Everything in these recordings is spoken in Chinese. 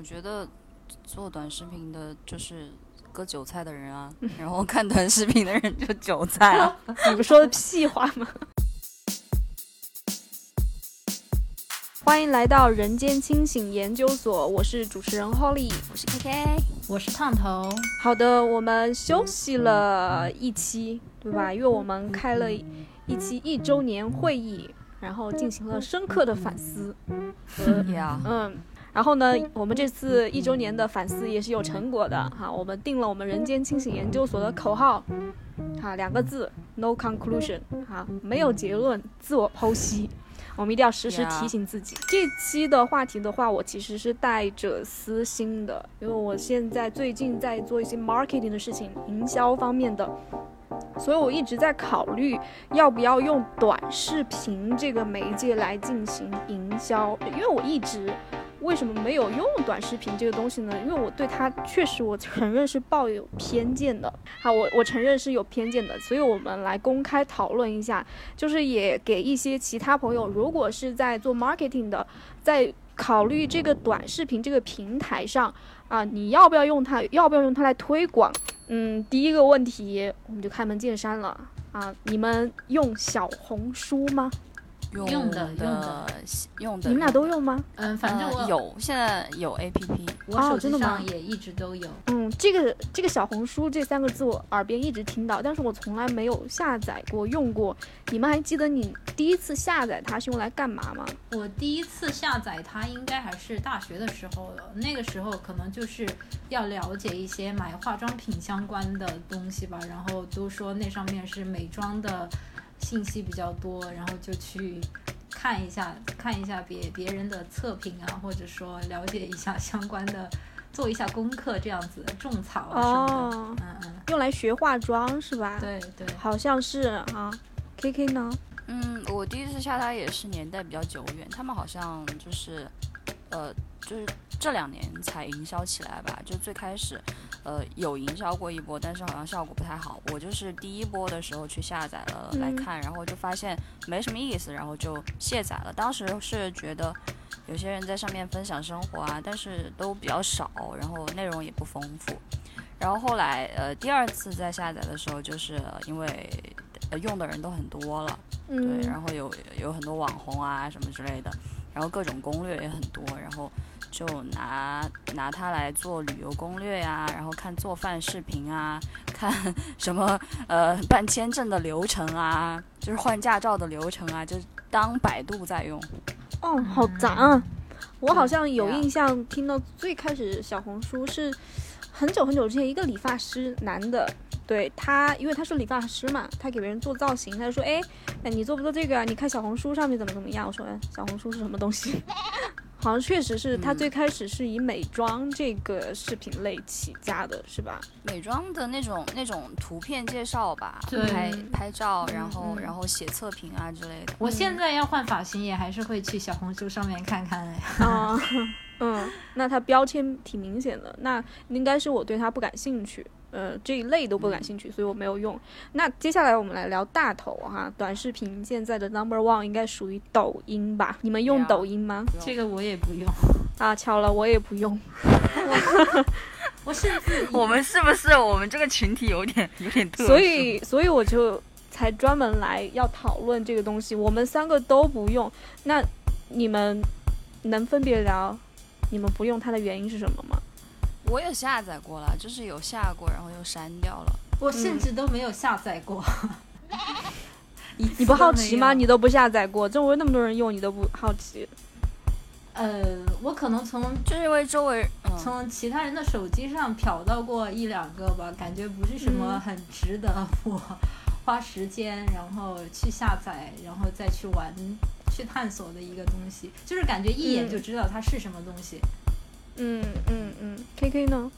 我觉得做短视频的就是割韭菜的人啊，然后看短视频的人就韭菜啊。你们说的屁话吗？欢迎来到人间清醒研究所，我是主持人 Holly，我是 KK，我是烫头。好的，我们休息了一期，对吧？因为我们开了一期一周年会议，然后进行了深刻的反思。呀，嗯，然后呢，我们这次一周年的反思也是有成果的哈。我们定了我们人间清醒研究所的口号，哈，两个字：no conclusion，哈，没有结论，自我剖析。我们一定要时时提醒自己。这期的话题的话，我其实是带着私心的，因为我现在最近在做一些 marketing 的事情，营销方面的，所以我一直在考虑要不要用短视频这个媒介来进行营销，因为我一直。为什么没有用短视频这个东西呢？因为我对它确实，我承认是抱有偏见的。好，我我承认是有偏见的，所以我们来公开讨论一下，就是也给一些其他朋友，如果是在做 marketing 的，在考虑这个短视频这个平台上啊，你要不要用它？要不要用它来推广？嗯，第一个问题我们就开门见山了啊，你们用小红书吗？用的用的用的，你们俩都用吗？嗯，反正我有，现在有 A P P，我手机上也一直都有。嗯，这个这个小红书这三个字我耳边一直听到，但是我从来没有下载过用过。你们还记得你第一次下载它是用来干嘛吗？我第一次下载它应该还是大学的时候了，那个时候可能就是要了解一些买化妆品相关的东西吧，然后都说那上面是美妆的。信息比较多，然后就去看一下，看一下别别人的测评啊，或者说了解一下相关的，做一下功课，这样子种草啊什么的。嗯嗯，用来学化妆是吧？对对，好像是啊。K K 呢？嗯，我第一次下它也是年代比较久远，他们好像就是，呃，就是这两年才营销起来吧，就最开始。呃，有营销过一波，但是好像效果不太好。我就是第一波的时候去下载了来看，然后就发现没什么意思，然后就卸载了。当时是觉得有些人在上面分享生活啊，但是都比较少，然后内容也不丰富。然后后来呃第二次再下载的时候，就是因为用的人都很多了，对，然后有有很多网红啊什么之类的，然后各种攻略也很多，然后。就拿拿它来做旅游攻略呀，然后看做饭视频啊，看什么呃办签证的流程啊，就是换驾照的流程啊，就当百度在用。哦，好杂啊！我好像有印象，听到最开始小红书是很久很久之前，一个理发师男的，对他，因为他是理发师嘛，他给别人做造型，他就说，哎，哎，你做不做这个啊？你看小红书上面怎么怎么样？我说，小红书是什么东西？好像确实是他最开始是以美妆这个视频类起家的，是吧？美妆的那种那种图片介绍吧，对，拍拍照，然后然后写测评啊之类的。我现在要换发型，也还是会去小红书上面看看哎。啊，嗯，那他标签挺明显的，那应该是我对他不感兴趣。呃，这一类都不感兴趣，所以我没有用。那接下来我们来聊大头哈，短视频现在的 number one 应该属于抖音吧？你们用抖音吗？这个我也不用 啊，巧了，我也不用。我甚至我们是不是我们这个群体有点有点特殊？所以所以我就才专门来要讨论这个东西。我们三个都不用，那你们能分别聊你们不用它的原因是什么吗？我也下载过了，就是有下过，然后又删掉了。我甚至都没有下载过。你不好奇吗？你都不下载过，周围那么多人用，你都不好奇？呃，我可能从就是因为周围从其他人的手机上瞟到过一两个吧，感觉不是什么很值得我花时间然后去下载，然后再去玩、去探索的一个东西，就是感觉一眼就知道它是什么东西。嗯嗯嗯嗯，K K 呢？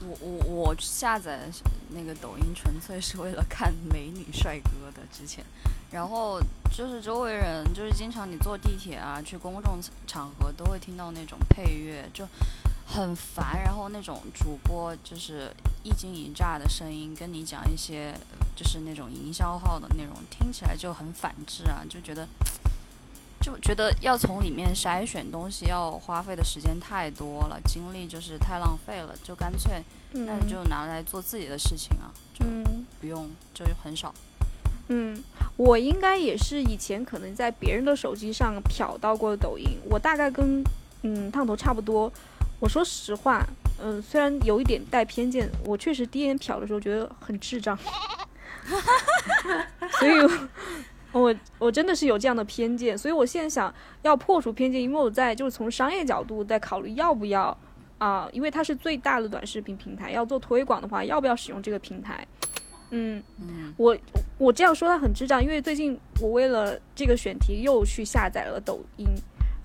我我我下载那个抖音纯粹是为了看美女帅哥的之前，然后就是周围人就是经常你坐地铁啊去公众场合都会听到那种配乐就很烦，然后那种主播就是一惊一乍的声音跟你讲一些就是那种营销号的内容，听起来就很反智啊，就觉得。就觉得要从里面筛选东西，要花费的时间太多了，精力就是太浪费了，就干脆那你就拿来做自己的事情啊，就嗯不用就很少。嗯，我应该也是以前可能在别人的手机上瞟到过抖音，我大概跟嗯烫头差不多。我说实话，嗯、虽然有一点带偏见，我确实第一眼瞟的时候觉得很智障，所以我我我真的是有这样的偏见，所以我现在想要破除偏见，因为我在就是从商业角度在考虑要不要啊、因为它是最大的短视频平台，要做推广的话，要不要使用这个平台？嗯，嗯我我这样说它很智障，因为最近我为了这个选题又去下载了抖音，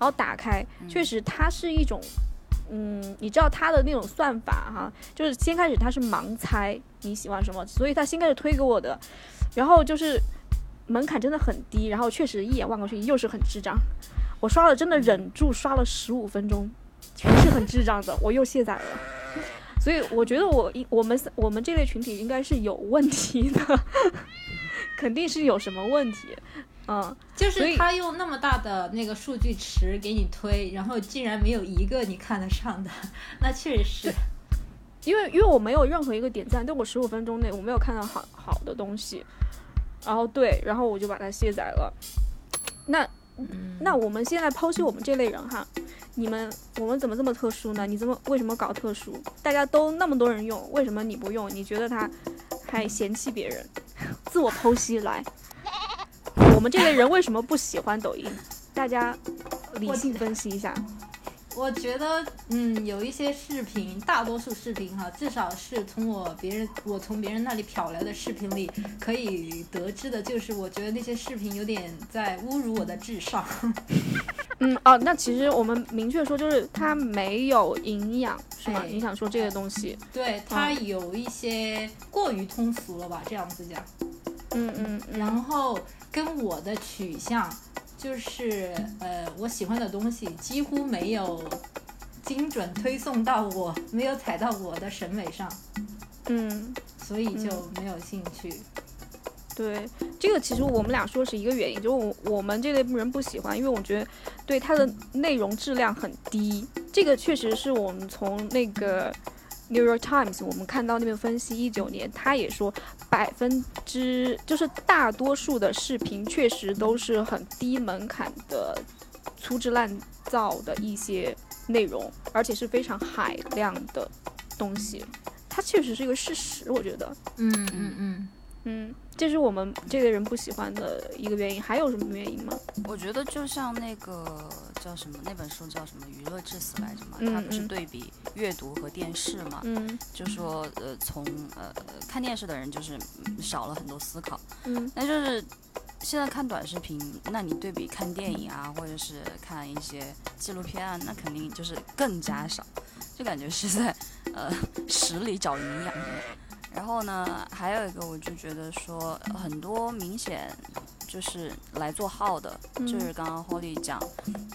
然后打开，确实它是一种，嗯，你知道它的那种算法哈，就是先开始它是盲猜你喜欢什么，所以它先开始推给我的，然后就是门槛真的很低，然后确实一眼望过去又是很智障，我刷了真的忍住刷了十五分钟，全是很智障的，我又卸载了。所以我觉得我应我们我们这类群体应该是有问题的，肯定是有什么问题，嗯，就是他用那么大的那个数据池给你推，然后竟然没有一个你看得上的，那确实是。因为因为我没有任何一个点赞，在我十五分钟内我没有看到好好的东西，然后对，然后我就把它卸载了。那那我们现在剖析我们这类人哈，你们我们怎么这么特殊呢？你怎么为什么搞特殊？大家都那么多人用，为什么你不用？你觉得他还嫌弃别人？自我剖析来，我们这类人为什么不喜欢抖音？大家理性分析一下。我觉得，嗯，有一些视频，大多数视频哈，至少是从我别人我从别人那里瞟来的视频里可以得知的，就是我觉得那些视频有点在侮辱我的智商。嗯哦，那其实我们明确说，就是它没有营养，是吗？哎你想说这个东西？对，它有一些过于通俗了吧，这样子讲。嗯嗯嗯然后跟我的取向就是，呃，我喜欢的东西几乎没有精准推送到我，没有踩到我的审美上，嗯，所以就没有兴趣。对，这个其实我们俩说是一个原因，就是我我们这类人不喜欢，因为我觉得对它的内容质量很低。这个确实是我们从那个 New York Times 我们看到那边分析，一九年他也说百分之就是大多数的视频确实都是很低门槛的粗制滥造的一些内容，而且是非常海量的东西。它确实是一个事实，我觉得。嗯嗯嗯，嗯，这是我们这个人不喜欢的一个原因。还有什么原因吗？我觉得就像那个叫什么那本书叫什么《娱乐至死》来着嘛，嗯它不是嗯对比阅读和电视嘛，嗯就说呃从呃看电视的人就是嗯少了很多思考，嗯那就是现在看短视频，那你对比看电影啊，或者是看一些纪录片啊，那肯定就是更加少，就感觉是在呃屎里找营养。然后呢，还有一个我就觉得说呃很多明显就是来做号的，嗯就是刚刚 Holly 讲，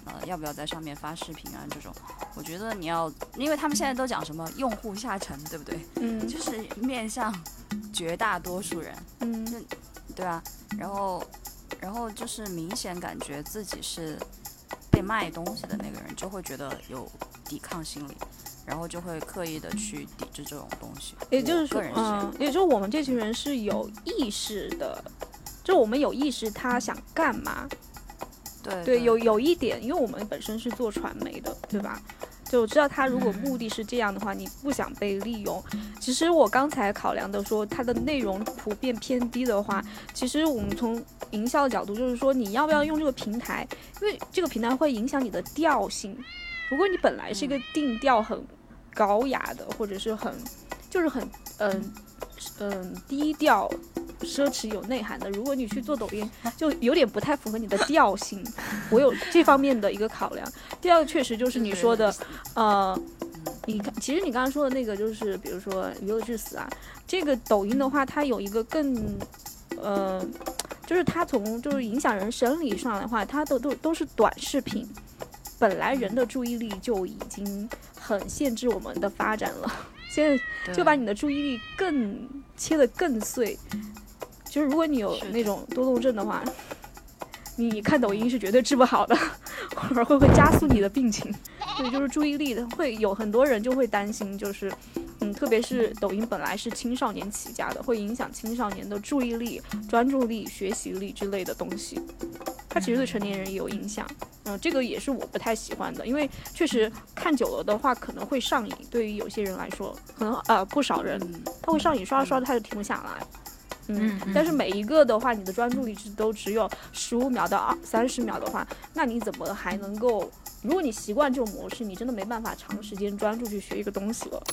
呃，要不要在上面发视频啊这种，我觉得你要，因为他们现在都讲什么用户下沉，对不对？嗯？就是面向绝大多数人，嗯。对啊，然后，然后就是明显感觉自己是被卖东西的那个人，就会觉得有抵抗心理，然后就会刻意的去抵制这种东西。也就是说嗯，也就是我们这群人是有意识的，就我们有意识他想干嘛。对对，有有一点，因为我们本身是做传媒的，对吧？就我知道他如果目的是这样的话，你不想被利用。其实我刚才考量的说，它的内容普遍偏低的话，其实我们从营销的角度，就是说你要不要用这个平台，因为这个平台会影响你的调性。如果你本来是一个定调很高雅的，或者是很就是很嗯嗯低调。奢侈有内涵的，如果你去做抖音，就有点不太符合你的调性。我有这方面的一个考量。第二个确实就是你说的，呃，你看，其实你刚刚说的那个就是，比如说娱乐至死啊，这个抖音的话，它有一个更，呃，就是它从就是影响人生理上的话，它都都都是短视频，本来人的注意力就已经很限制我们的发展了，现在就把你的注意力更切得更碎。就是如果你有那种多动症的话，你看抖音是绝对治不好的，或者会会加速你的病情。对，就是注意力的会有很多人就会担心，就是嗯，特别是抖音本来是青少年起家的，会影响青少年的注意力、专注力、学习力之类的东西。它其实对成年人也有影响。嗯，这个也是我不太喜欢的，因为确实看久了的话可能会上瘾。对于有些人来说，可能呃不少人他会上瘾，刷着刷着他就停不下来。嗯，但是每一个的话，你的专注力是都只有十五秒到二三十秒的话，那你怎么还能够？如果你习惯这种模式，你真的没办法长时间专注去学一个东西了。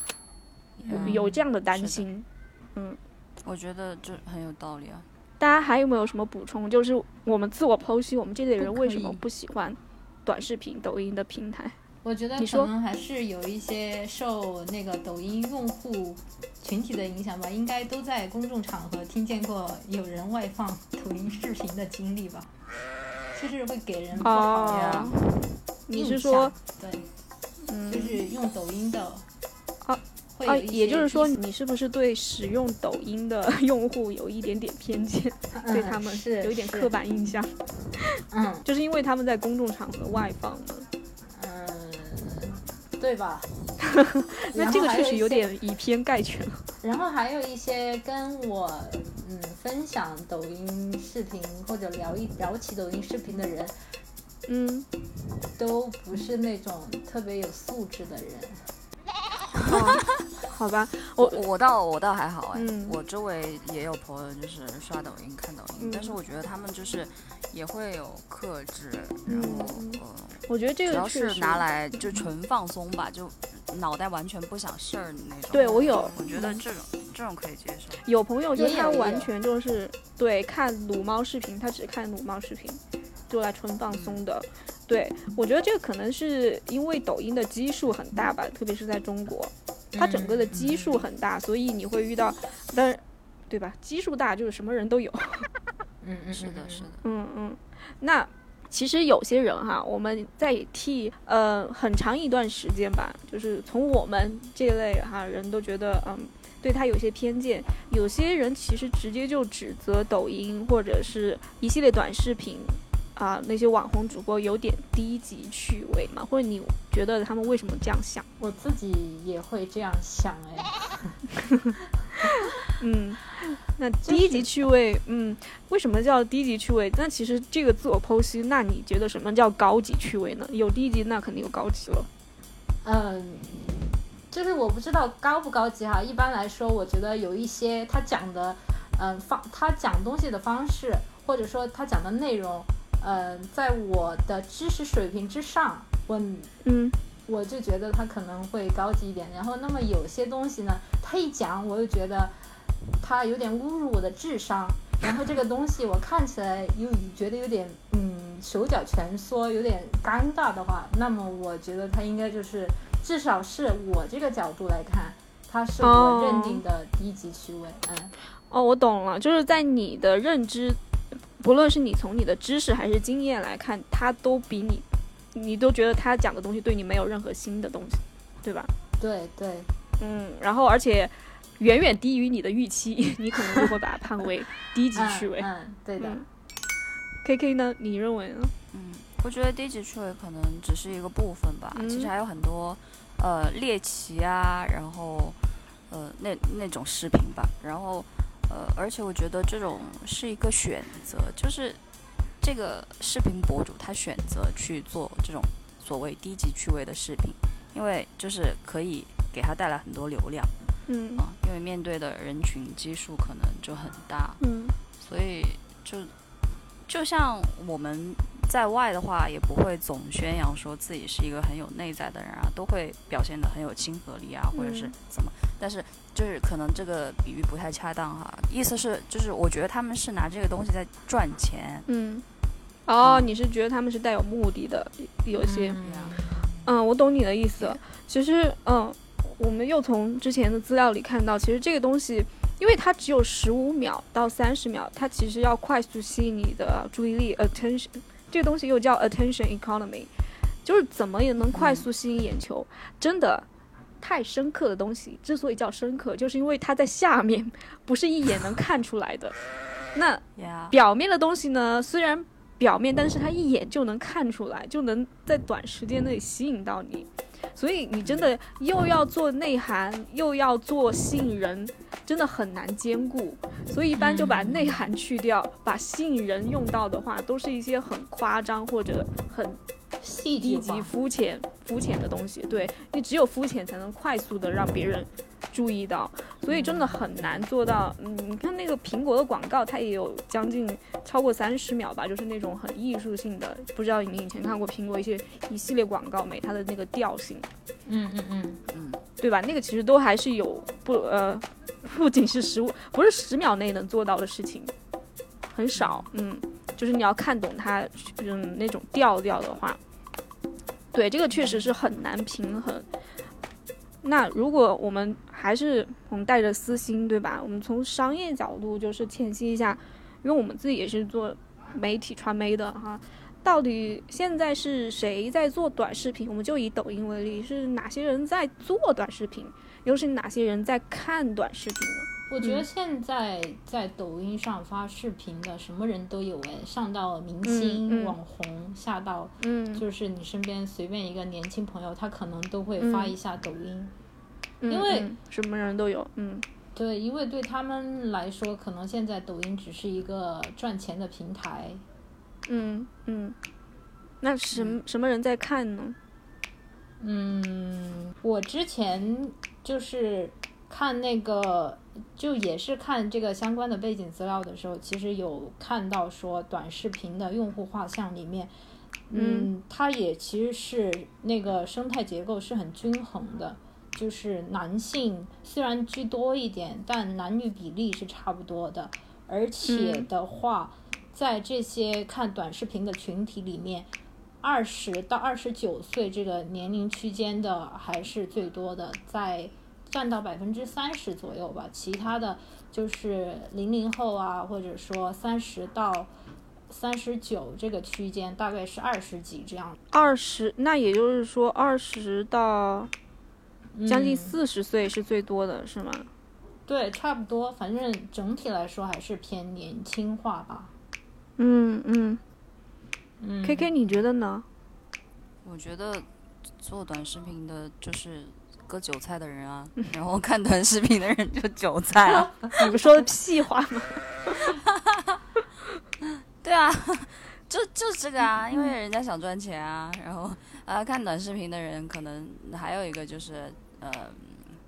有这样的担心，嗯，我觉得这很有道理啊。大家还有没有什么补充？就是我们自我剖析，我们这类人为什么不喜欢短视频、抖音的平台？我觉得可能还是有一些受那个抖音用户群体的影响吧，应该都在公众场合听见过有人外放抖音视频的经历吧，就是会给人不好呀。你是说对，嗯，就是用抖音的啊啊，也就是说你是不是对使用抖音的 用户有一点点偏见，对他们是有一点刻板印象？嗯，就是因为他们在公众场合外放嗯？对吧？那这个确实有点以偏概全了。然后还有一些跟我嗯分享抖音视频或者聊一聊起抖音视频的人，嗯，都不是那种特别有素质的人。好吧，我我倒我倒还好哎，我周围也有朋友就是刷抖音看抖音，但是我觉得他们就是也会有克制，然后呃，我觉得这个主要是拿来就纯放松吧，就脑袋完全不想事儿的那种。对我有，我觉得这种这种可以接受。有朋友就他完全就是对看撸猫视频，他只看撸猫视频，就来纯放松的。对，我觉得这个可能是因为抖音的基数很大吧，特别是在中国，它整个的基数很大，所以你会遇到，但是，对吧？基数大就是什么人都有。嗯嗯，是的，是的。嗯嗯，那其实有些人哈，我们在替呃很长一段时间吧，就是从我们这类哈人都觉得嗯对他有些偏见，有些人其实直接就指责抖音或者是一系列短视频。啊，那些网红主播有点低级趣味嘛？或者你觉得他们为什么这样想？我自己也会这样想哎。嗯，那低级趣味，嗯，为什么叫低级趣味？那其实这个自我剖析，那你觉得什么叫高级趣味呢？有低级，那肯定有高级了。嗯，就是我不知道高不高级哈。一般来说，我觉得有一些他讲的，嗯，方他讲东西的方式，或者说他讲的内容。嗯，在我的知识水平之上，我嗯，我就觉得他可能会高级一点。然后，那么有些东西呢，他一讲，我又觉得他有点侮辱我的智商。然后这个东西我看起来又觉得有点嗯手脚蜷缩，有点尴尬的话，那么我觉得他应该就是至少是我这个角度来看，他是我认定的低级趣味。嗯，哦，我懂了，就是在你的认知。不论是你从你的知识还是经验来看，他都比你，你都觉得他讲的东西对你没有任何新的东西，对吧？对对，嗯，然后而且远远低于你的预期，你可能就会把它判为 低级趣味。嗯，对的。K K 呢？你认为呢？嗯，我觉得低级趣味可能只是一个部分吧，其实还有很多，呃，猎奇啊，然后，呃，那那种视频吧，然后。呃，而且我觉得这种是一个选择，就是这个视频博主他选择去做这种所谓低级趣味的视频，因为就是可以给他带来很多流量，嗯啊，因为面对的人群基数可能就很大，嗯，所以就就像我们在外的话，也不会总宣扬说自己是一个很有内在的人啊，都会表现的很有亲和力啊，或者是怎么，但是。就是可能这个比喻不太恰当哈，意思是就是我觉得他们是拿这个东西在赚钱。嗯，哦，你是觉得他们是带有目的的，有些，嗯，我懂你的意思。其实，嗯，我们又从之前的资料里看到，其实这个东西，因为它只有十五秒到三十秒，它其实要快速吸引你的注意力，attention，这个东西又叫 attention economy，就是怎么也能快速吸引眼球，真的。太深刻的东西之所以叫深刻，就是因为它在下面，不是一眼能看出来的。那表面的东西呢，虽然表面，但是它一眼就能看出来，就能在短时间内吸引到你。所以你真的又要做内涵，又要做吸引人，真的很难兼顾。所以一般就把内涵去掉，把吸引人用到的话，都是一些很夸张或者很细低级、致化。肤浅、肤浅的东西。对你只有肤浅才能快速的让别人注意到，所以真的很难做到。嗯，你看那个苹果的广告，它也有将近超过三十秒吧，就是那种很艺术性的。不知道你以前看过苹果一些一系列广告没？它的那个调性。嗯嗯嗯，对吧？那个其实都还是有不呃，不仅是十五，不是十秒内能做到的事情，很少。嗯，就是你要看懂它，嗯，那种调调的话，对这个确实是很难平衡。那如果我们还是我们带着私心，对吧？我们从商业角度就是剖析一下，因为我们自己也是做媒体传媒的哈。到底现在是谁在做短视频？我们就以抖音为例，是哪些人在做短视频？又是哪些人在看短视频呢？我觉得现在在抖音上发视频的什么人都有哎，上到明星、嗯嗯网红，下到嗯，就是你身边随便一个年轻朋友，他可能都会发一下抖音。嗯因为嗯什么人都有，嗯对，因为对他们来说，可能现在抖音只是一个赚钱的平台。嗯嗯。那什么什么人在看呢？嗯，我之前就是看那个，就也是看这个相关的背景资料的时候，其实有看到说短视频的用户画像里面，嗯，它也其实是那个生态结构是很均衡的，就是男性虽然居多一点，但男女比例是差不多的，而且嗯的话，在这些看短视频的群体里面。二十到二十九岁这个年龄区间的还是最多的，在占到百分之三十左右吧。其他的就是零零后啊，或者说三十到三十九这个区间，大概是二十几这样。二十，那也就是说二十到将近嗯四十岁是最多的，是吗？对，差不多，反正整体来说还是偏年轻化吧。嗯嗯。嗯 K K，你觉得呢？我觉得做短视频的就是割韭菜的人啊，然后看短视频的人就韭菜啊。你不说的屁话吗？对啊，就就这个啊，因为人家想赚钱啊，然后啊看短视频的人可能还有一个就是呃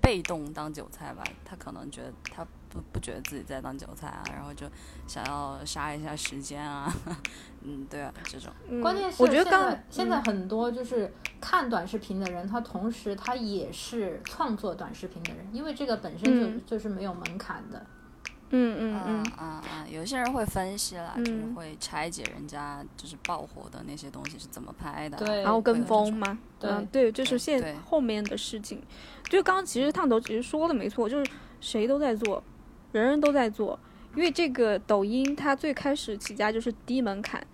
被动当韭菜吧，他可能觉得他不不觉得自己在当韭菜啊，然后就想要杀一下时间啊，嗯，对啊，这种。嗯关键是我觉得刚现在很多就是看短视频的人，他同时他也是创作短视频的人，因为这个本身就、嗯就是没有门槛的。嗯嗯嗯嗯嗯嗯，有些人会分析啦，就是嗯会拆解人家就是爆火的那些东西是怎么拍的啊，对然后跟风嘛，对嗯，对，这是现后面的事情。就刚刚其实烫头其实说的没错，就是谁都在做，人人都在做。因为这个抖音它最开始起家就是低门槛，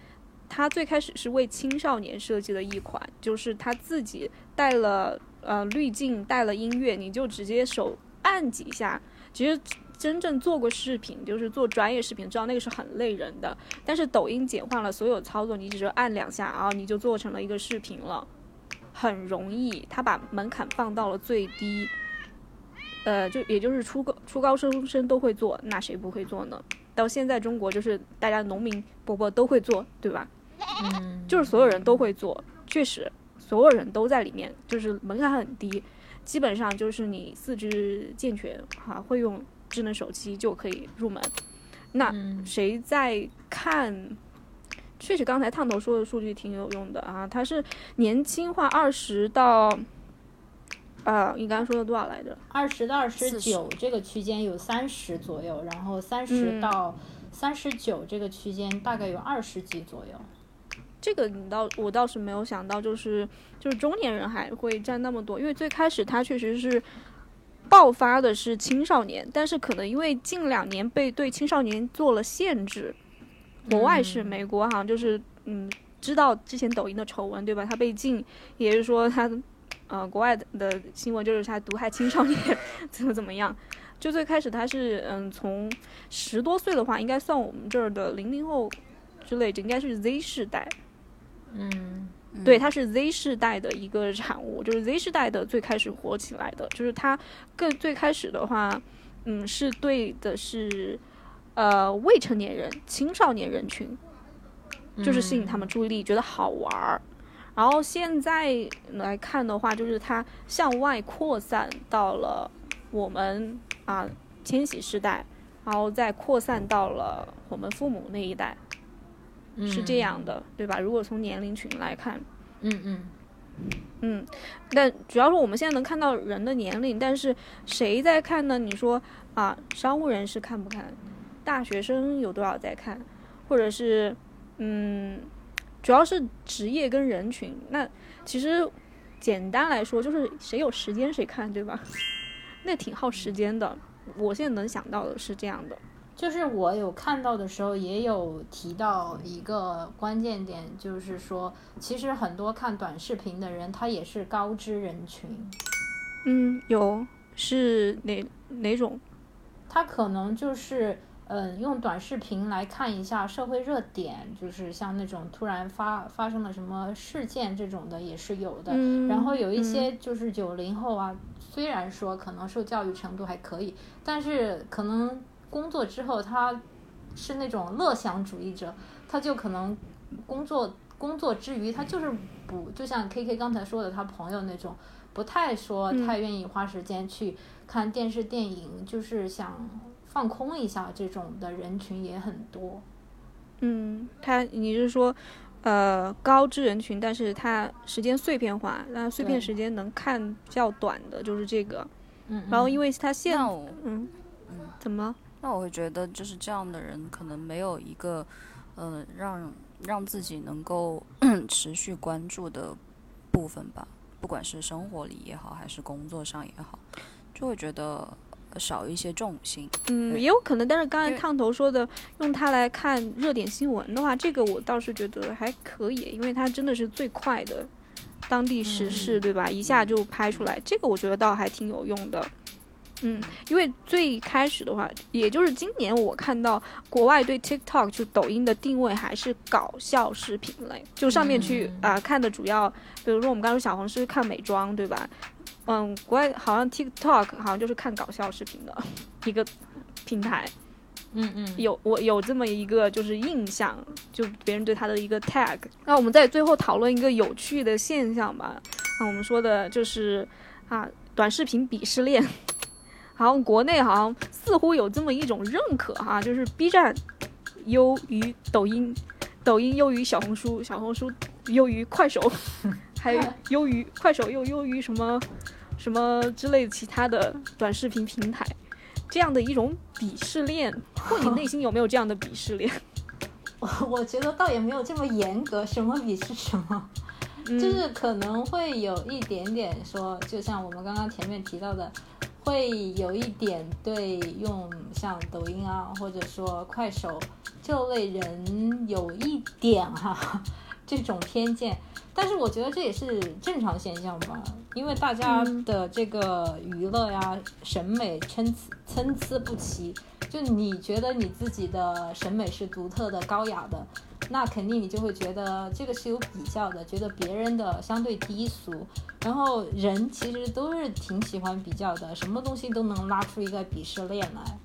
它最开始是为青少年设计的一款，就是它自己带了呃滤镜，带了音乐，你就直接手按几下，其实。真正做过视频，就是做专业视频，知道那个是很累人的。但是抖音简化了所有操作，你只是按两下啊，你就做成了一个视频了，很容易。它把门槛放到了最低，呃，就也就是初高初高中生都会做，那谁不会做呢？到现在中国就是大家农民伯伯都会做，对吧？嗯，就是所有人都会做，确实所有人都在里面，就是门槛很低，基本上就是你四肢健全哈、会用智能手机就可以入门。那嗯谁在看？确实，刚才烫头说的数据挺有用的啊，它是年轻化二十到，呃，你刚刚说的多少来着？二十到二十九这个区间有三十左右，然后三十嗯到三十九这个区间大概有二十几左右。这个你倒我倒是没有想到，就是就是中年人还会占那么多，因为最开始他确实是爆发的是青少年，但是可能因为近两年被对青少年做了限制，国外是嗯美国好像就是嗯知道之前抖音的丑闻对吧？他被禁，也就是说它呃国外的的新闻就是他毒害青少年怎么怎么样。就最开始他是嗯从十多岁的话，应该算我们这儿的零零后之类，这应该是 Z 世代。嗯对，它是 Z 世代的一个产物，就是 Z 世代的最开始火起来的，就是它更最开始的话，嗯，是对的是呃未成年人、青少年人群，就是吸引他们注意力，觉得好玩儿。然后现在来看的话，就是它向外扩散到了我们啊千禧世代，然后再扩散到了我们父母那一代，是这样的，对吧？如果从年龄群来看，嗯嗯嗯，但主要是我们现在能看到人的年龄，但是谁在看呢？你说啊，商务人士看不看？大学生有多少在看？或者是嗯，主要是职业跟人群。那其实简单来说，就是谁有时间谁看，对吧？那挺耗时间的。我现在能想到的是这样的。就是我有看到的时候，也有提到一个关键点，就是说，其实很多看短视频的人，他也是高知人群，嗯，有是哪哪种？他可能就是嗯，用短视频来看一下社会热点，就是像那种突然发发生了什么事件这种的也是有的。嗯，然后有一嗯些就是九零后啊，虽然说可能受教育程度还可以，但是可能工作之后他是那种乐享主义者，他就可能工作工作之余，他就是不就像 K K 刚才说的，他朋友那种不太说嗯太愿意花时间去看电视电影，就是想放空一下这种的人群也很多。嗯，他你是说，呃，高知人群，但是他时间碎片化，那碎片时间能看比较短的，就是这个。嗯，然后因为为他现嗯嗯怎么了？那我会觉得，就是这样的人可能没有一个，呃，让让自己能够 持续关注的部分吧，不管是生活里也好，还是工作上也好，就会觉得呃少一些重心。嗯，也有可能，但是刚才烫头说的，用它来看热点新闻的话，这个我倒是觉得还可以，因为它真的是最快的当地时事，嗯对吧？一下就拍出来，这个我觉得倒还挺有用的。嗯，因为最开始的话，也就是今年我看到国外对 TikTok 就抖音的定位还是搞笑视频类，就上面去嗯啊、看的主要，比如说我们刚刚说小红书看美妆，对吧？嗯，国外好像 TikTok 好像就是看搞笑视频的一个平台，嗯嗯，有我有这么一个就是印象，就别人对他的一个 tag。那我们在最后讨论一个有趣的现象吧。那我们说的就是啊，短视频鄙视链，好像国内好像似乎有这么一种认可哈、就是 B 站优于抖音，抖音优于小红书，小红书优于快手，还 优于快手又优于什么什么之类的其他的短视频平台。这样的一种鄙视链，或你内心有没有这样的鄙视链？我 我觉得倒也没有这么严格，什么鄙视什么。嗯就是可能会有一点点说，就像我们刚刚前面提到的，会有一点对用像抖音啊，或者说快手这类人有一点哈、这种偏见。但是我觉得这也是正常现象吧，因为大家嗯的这个娱乐呀、审美参差参差不齐。就你觉得你自己的审美是独特的、高雅的，那肯定你就会觉得这个是有比较的，觉得别人的相对低俗。然后人其实都是挺喜欢比较的，什么东西都能拉出一个鄙视链来。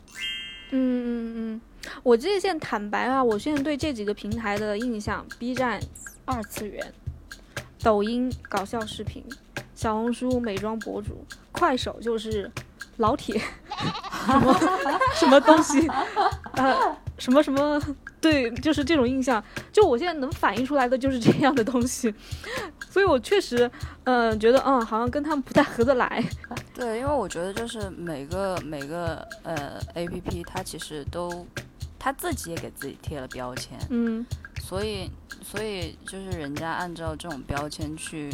嗯嗯嗯，我这现在坦白啊，我现在对这几个平台的印象：B 站二次元，抖音搞笑视频，小红书美妆博主，快手就是老铁，什 么什么东西，呃，什么什么，对，就是这种印象。就我现在能反映出来的就是这样的东西，所以我确实，嗯、觉得嗯，好像跟他们不太合得来。对，因为我觉得就是每个每个呃 A P P 它其实都它自己也给自己贴了标签，嗯所以所以就是人家按照这种标签去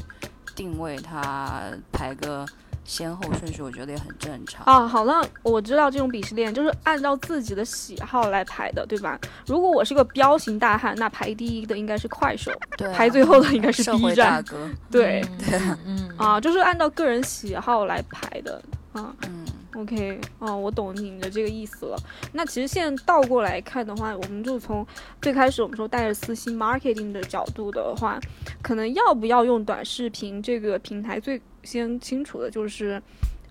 定位它，排个先后顺序，我觉得也很正常。啊，好了，我知道这种鄙视链就是按照自己的喜好来排的，对吧？如果我是个彪形大汉，那排第一的应该是快手，对、啊，排最后的应该是 B 站。对，对嗯嗯嗯，啊，就是按照个人喜好来排的啊。嗯，OK，哦，我懂你的这个意思了。那其实现在倒过来看的话，我们就从最开始我们说带着私心 marketing 的角度的话，可能要不要用短视频这个平台，最先清楚的就是，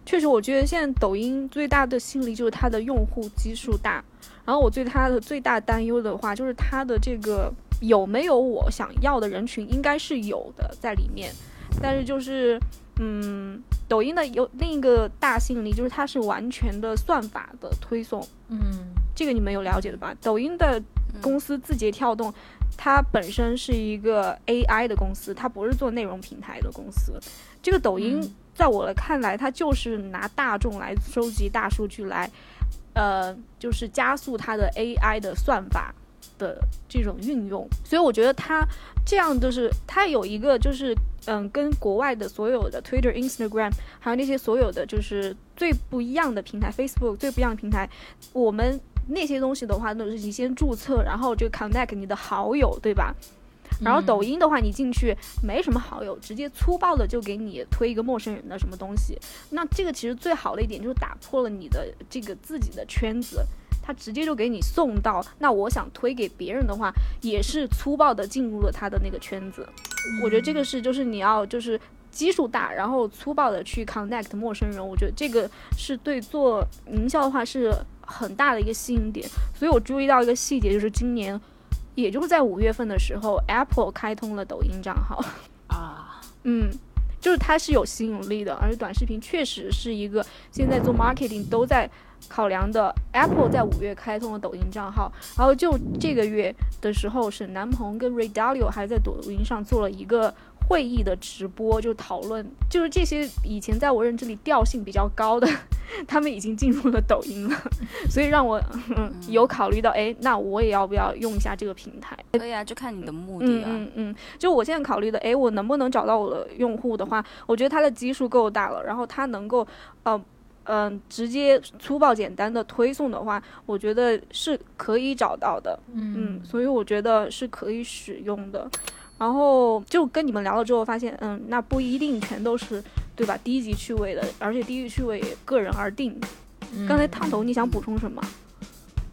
确实我觉得现在抖音最大的吸引力就是它的用户基数大。然后我对它的最大担忧的话，就是它的这个有没有我想要的人群，应该是有的在里面，但是就是。嗯，抖音的有另一个大吸引力，就是它是完全的算法的推送。嗯，这个你们有了解的吧？抖音的公司字节跳动，它本身是一个 AI 的公司，它不是做内容平台的公司。这个抖音在我的看来，它就是拿大众来收集大数据来，呃，就是加速它的 AI 的算法。的这种运用，所以我觉得它这样就是它有一个就是嗯，跟国外的所有的 Twitter、Instagram，还有那些所有的就是最不一样的平台，Facebook 最不一样的平台，我们那些东西的话都是你先注册，然后就 connect 你的好友，对吧？然后抖音的话，你进去没什么好友，直接粗暴的就给你推一个陌生人的什么东西。那这个其实最好的一点就是打破了你的这个自己的圈子。他直接就给你送到，那我想推给别人的话，也是粗暴的进入了他的那个圈子。我觉得这个是就是你要就是基数大，然后粗暴的去 connect 陌生人，我觉得这个是对做营销的话是很大的一个吸引点。所以我注意到一个细节，就是今年，也就是在五月份的时候，Apple 开通了抖音账号 啊，嗯，就是它是有吸引力的，而且短视频确实是一个现在做 marketing 都在。考量的 Apple 在五月开通了抖音账号，然后就这个月的时候，沈南鹏跟 Ray Dalio 还在抖音上做了一个会议的直播，就讨论，就是这些以前在我认知里调性比较高的，他们已经进入了抖音了，所以让我有考虑到，哎，那我也要不要用一下这个平台？可以啊，就看你的目的啊。嗯嗯，就我现在考虑的，哎，我能不能找到我的用户的话，我觉得它的基数够大了，然后它能够，呃。嗯，直接粗暴简单的推送的话，我觉得是可以找到的。嗯，所以我觉得是可以使用的。然后就跟你们聊了之后，发现，嗯，那不一定全都是对吧？低级趣味的，而且低级趣味也个人而定。刚才烫头，你想补充什么？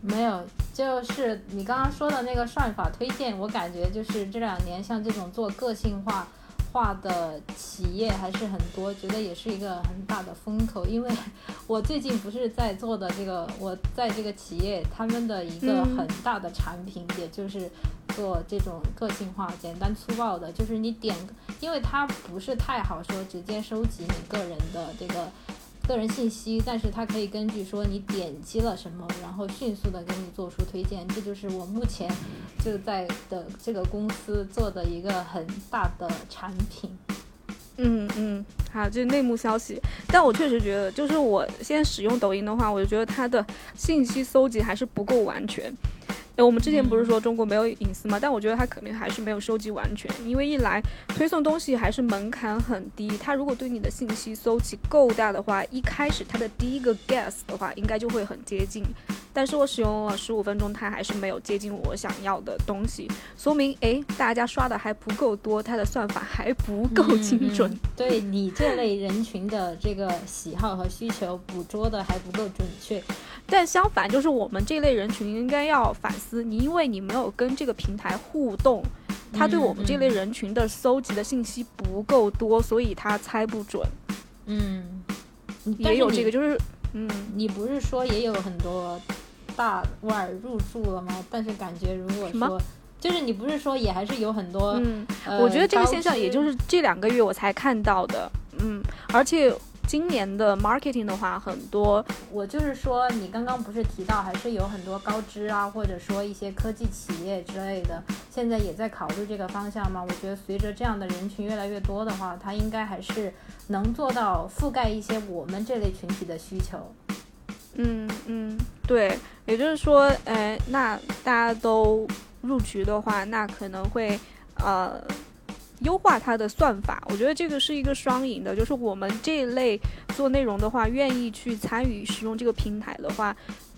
没有，就是你刚刚说的那个算法推荐，我感觉就是这两年像这种做个性化。化的企业还是很多，觉得也是一个很大的风口。因为 我最近不是在做的这个，我在这个企业，他们的一个很大的产品，也就是做这种个性化、简单粗暴的，就是你点，因为它不是太好说直接收集你个人的这个。个人信息，但是它可以根据说你点击了什么，然后迅速的给你做出推荐。这就是我目前就在的这个公司做的一个很大的产品。嗯嗯，好，这是内幕消息。但我确实觉得，就是我现在使用抖音的话，我就觉得它的信息搜集还是不够完全。我们之前不是说中国没有隐私吗？但我觉得它肯定还是没有收集完全，因为一来推送东西还是门槛很低，它如果对你的信息搜集够大的话，一开始它的第一个 guess 的话应该就会很接近。但是我使用了十五分钟，它还是没有接近我想要的东西，说明诶，大家刷的还不够多，它的算法还不够精准。对你这类人群的这个喜好和需求捕捉的还不够准确。但相反，就是我们这类人群应该要反思你，因为你没有跟这个平台互动，他对我们这类人群的搜集的信息不够多，所以他猜不准。嗯，也有这个，就是嗯，你不是说也有很多大腕入驻了吗？但是感觉如果说，就是你不是说也还是有很多，嗯，我觉得这个现象也就是这两个月我才看到的，嗯，而且。今年的 marketing 的话，很多，我就是说，你刚刚不是提到，还是有很多高知啊，或者说一些科技企业之类的，现在也在考虑这个方向吗？我觉得随着这样的人群越来越多的话，它应该还是能做到覆盖一些我们这类群体的需求。嗯嗯，对，也就是说，哎，那大家都入局的话，那可能会，呃。优化它的算法，我觉得这个是一个双赢的。就是我们这一类做内容的话，愿意去参与使用这个平台的话，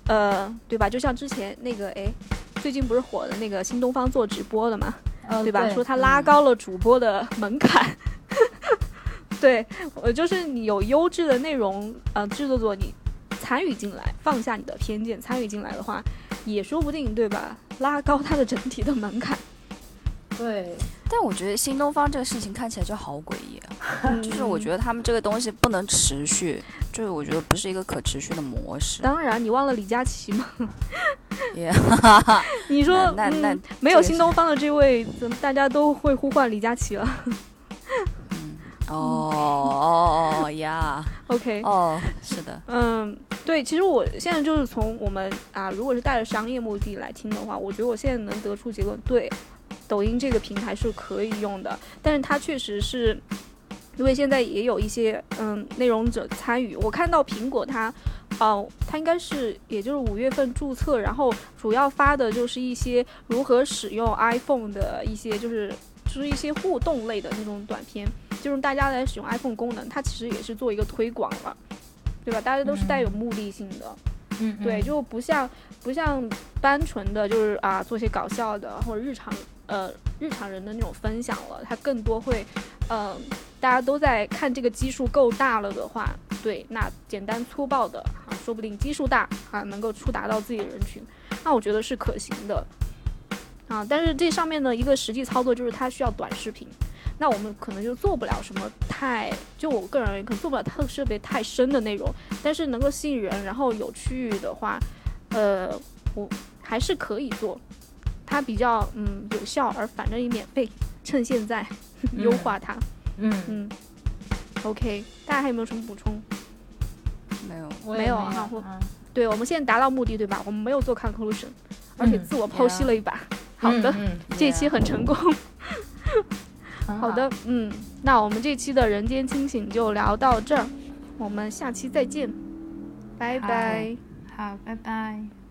呃，对吧？就像之前那个，哎，最近不是火的那个新东方做直播的嘛，对吧？说他拉高了主播的门槛。对，我就是你有优质的内容，呃，制作做你参与进来，放下你的偏见，参与进来的话，也说不定，对吧？拉高它的整体的门槛。对，但我觉得新东方这个事情看起来就好诡异啊，就是我觉得，他们这个东西不能持续，就是我觉得不是一个可持续的模式。当然，你忘了李佳琦吗？也 你说，那那没有新东方的这位，怎么大家都会呼唤李佳琦了哦哦哦呀？OK，哦，是的，嗯，对，其实我现在就是从我们啊，如果是带着商业目的来听的话，我觉得我现在能得出结论，对，抖音这个平台是可以用的，但是它确实是。因为现在也有一些嗯内容者参与，我看到苹果它，哦、它应该是也就是五月份注册，然后主要发的就是一些如何使用 iPhone 的一些就是就是一些互动类的那种短片，就是大家来使用 iPhone 功能，它其实也是做一个推广了，对吧？大家都是带有目的性的，嗯，对，就不像不像单纯的就是啊做些搞笑的或者日常呃日常人的那种分享了，它更多会呃大家都在看这个基数够大了的话，对，那简单粗暴的啊，说不定基数大啊能够触达到自己的人群，那我觉得是可行的啊。但是这上面的一个实际操作就是它需要短视频。那我们可能就做不了什么太，就我个人而言，可能做不了特特别太深的内容，但是能够吸引人，然后有趣的话，呃，我还是可以做，它比较嗯有效，而反正也免费，趁现在优化它，嗯，嗯，OK，大家还有没有什么补充？没有，我也没有哈啊我嗯对我们现在达到目的，对吧？我们没有做 conclusion，而且嗯自我剖析了一把。好的，嗯嗯这一期很成功。很好的，嗯，那我们这期的人间清醒就聊到这儿，我们下期再见，拜拜。好，拜拜。